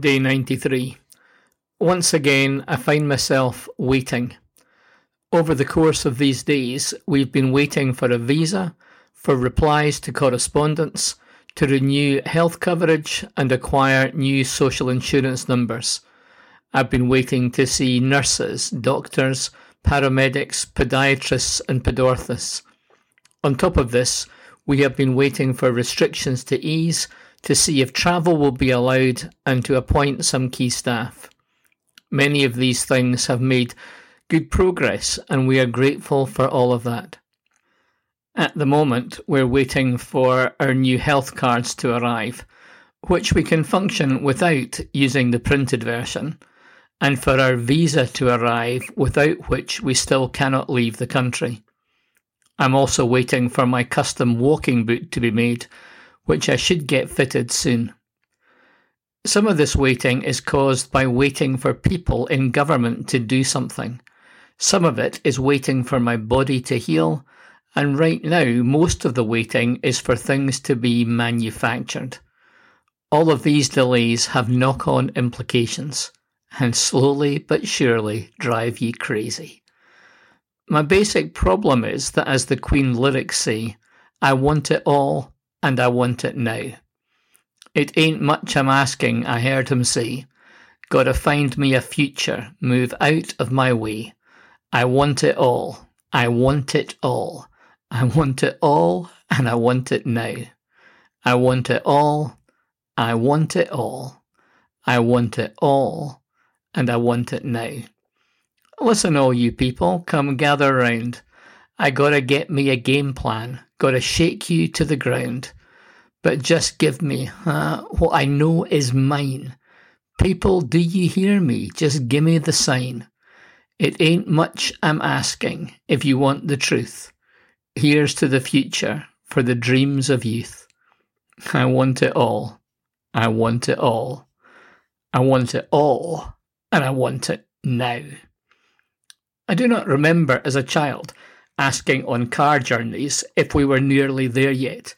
Day 93. Once again, I find myself waiting. Over the course of these days, we've been waiting for a visa, for replies to correspondence, to renew health coverage and acquire new social insurance numbers. I've been waiting to see nurses, doctors, paramedics, podiatrists, and podorthists. On top of this, we have been waiting for restrictions to ease to see if travel will be allowed and to appoint some key staff. Many of these things have made good progress, and we are grateful for all of that. At the moment, we're waiting for our new health cards to arrive, which we can function without using the printed version, and for our visa to arrive, without which we still cannot leave the country. I'm also waiting for my custom walking boot to be made, which I should get fitted soon. Some of this waiting is caused by waiting for people in government to do something. Some of it is waiting for my body to heal, and right now, most of the waiting is for things to be manufactured. All of these delays have knock on implications, and slowly but surely drive ye crazy. My basic problem is that, as the Queen lyrics say, I want it all and I want it now. It ain't much I'm asking, I heard him say. Gotta find me a future, move out of my way. I want it all. I want it all. I want it all, and I want it now. I want it all. I want it all. I want it all, and I want it now. Listen, all you people, come gather round. I gotta get me a game plan, gotta shake you to the ground. But just give me uh, what I know is mine. People, do you hear me? Just give me the sign. It ain't much I'm asking if you want the truth. Here's to the future for the dreams of youth. I want it all. I want it all. I want it all, and I want it now. I do not remember as a child asking on car journeys if we were nearly there yet,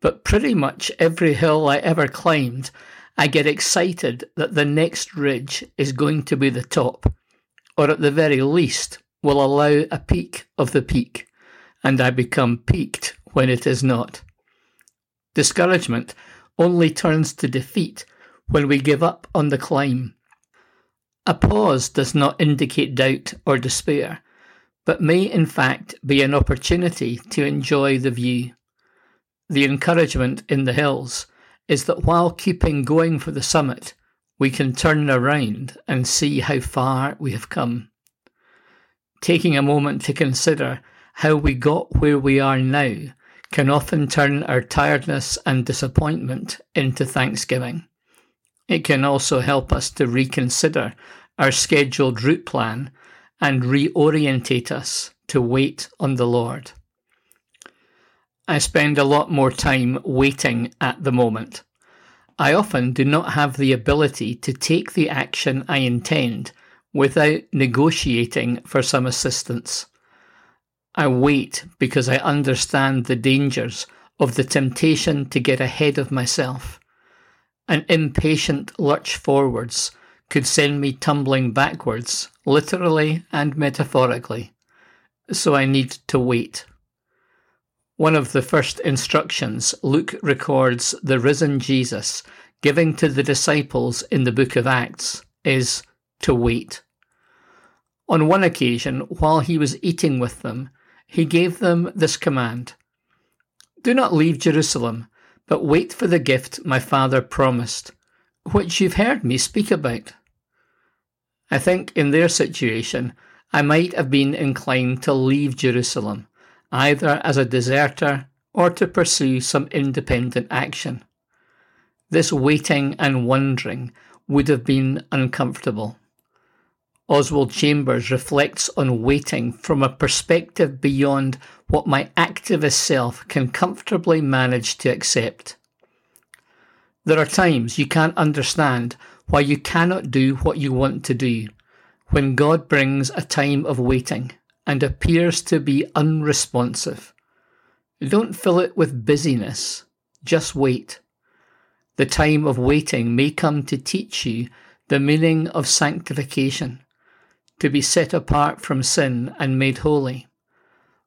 but pretty much every hill I ever climbed, I get excited that the next ridge is going to be the top, or at the very least will allow a peak of the peak, and I become peaked when it is not. Discouragement only turns to defeat when we give up on the climb. A pause does not indicate doubt or despair, but may in fact be an opportunity to enjoy the view. The encouragement in the hills is that while keeping going for the summit, we can turn around and see how far we have come. Taking a moment to consider how we got where we are now can often turn our tiredness and disappointment into thanksgiving. It can also help us to reconsider our scheduled route plan and reorientate us to wait on the Lord. I spend a lot more time waiting at the moment. I often do not have the ability to take the action I intend without negotiating for some assistance. I wait because I understand the dangers of the temptation to get ahead of myself. An impatient lurch forwards could send me tumbling backwards, literally and metaphorically. So I need to wait. One of the first instructions Luke records the risen Jesus giving to the disciples in the book of Acts is to wait. On one occasion, while he was eating with them, he gave them this command Do not leave Jerusalem, but wait for the gift my Father promised, which you've heard me speak about. I think in their situation, I might have been inclined to leave Jerusalem, either as a deserter or to pursue some independent action. This waiting and wondering would have been uncomfortable. Oswald Chambers reflects on waiting from a perspective beyond what my activist self can comfortably manage to accept. There are times you can't understand why you cannot do what you want to do when God brings a time of waiting and appears to be unresponsive. Don't fill it with busyness, just wait. the time of waiting may come to teach you the meaning of sanctification, to be set apart from sin and made holy.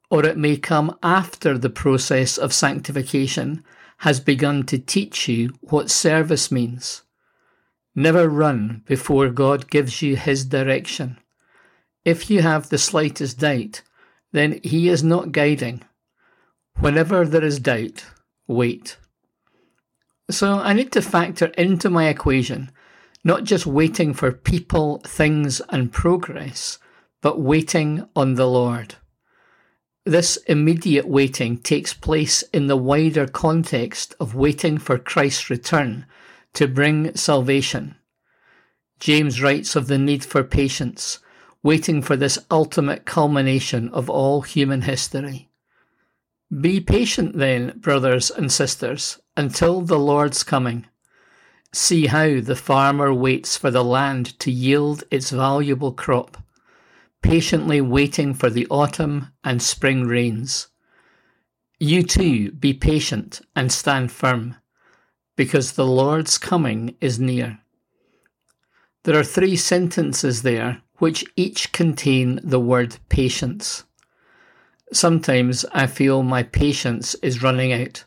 Or it may come after the process of sanctification has begun to teach you what service means. Never run before God gives you His direction. If you have the slightest doubt, then He is not guiding. Whenever there is doubt, wait. So I need to factor into my equation not just waiting for people, things, and progress, but waiting on the Lord. This immediate waiting takes place in the wider context of waiting for Christ's return to bring salvation. James writes of the need for patience, waiting for this ultimate culmination of all human history. Be patient then, brothers and sisters, until the Lord's coming. See how the farmer waits for the land to yield its valuable crop, patiently waiting for the autumn and spring rains. You too be patient and stand firm, because the Lord's coming is near. There are three sentences there which each contain the word patience. Sometimes I feel my patience is running out.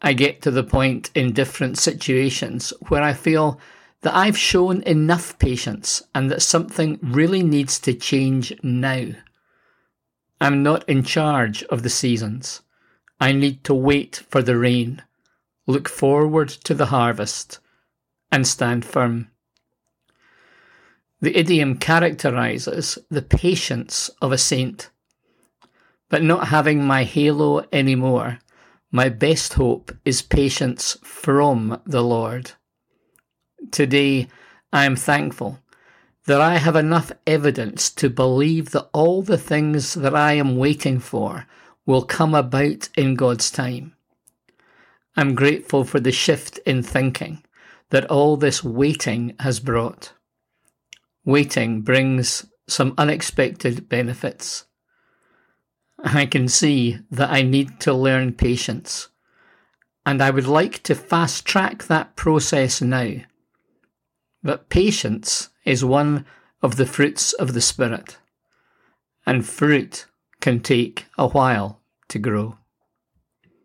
I get to the point in different situations where I feel that I've shown enough patience and that something really needs to change now. I'm not in charge of the seasons. I need to wait for the rain, look forward to the harvest, and stand firm. The idiom characterizes the patience of a saint. But not having my halo anymore, my best hope is patience from the Lord. Today, I am thankful that I have enough evidence to believe that all the things that I am waiting for will come about in God's time. I'm grateful for the shift in thinking that all this waiting has brought. Waiting brings some unexpected benefits. I can see that I need to learn patience, and I would like to fast track that process now. But patience is one of the fruits of the Spirit, and fruit can take a while to grow.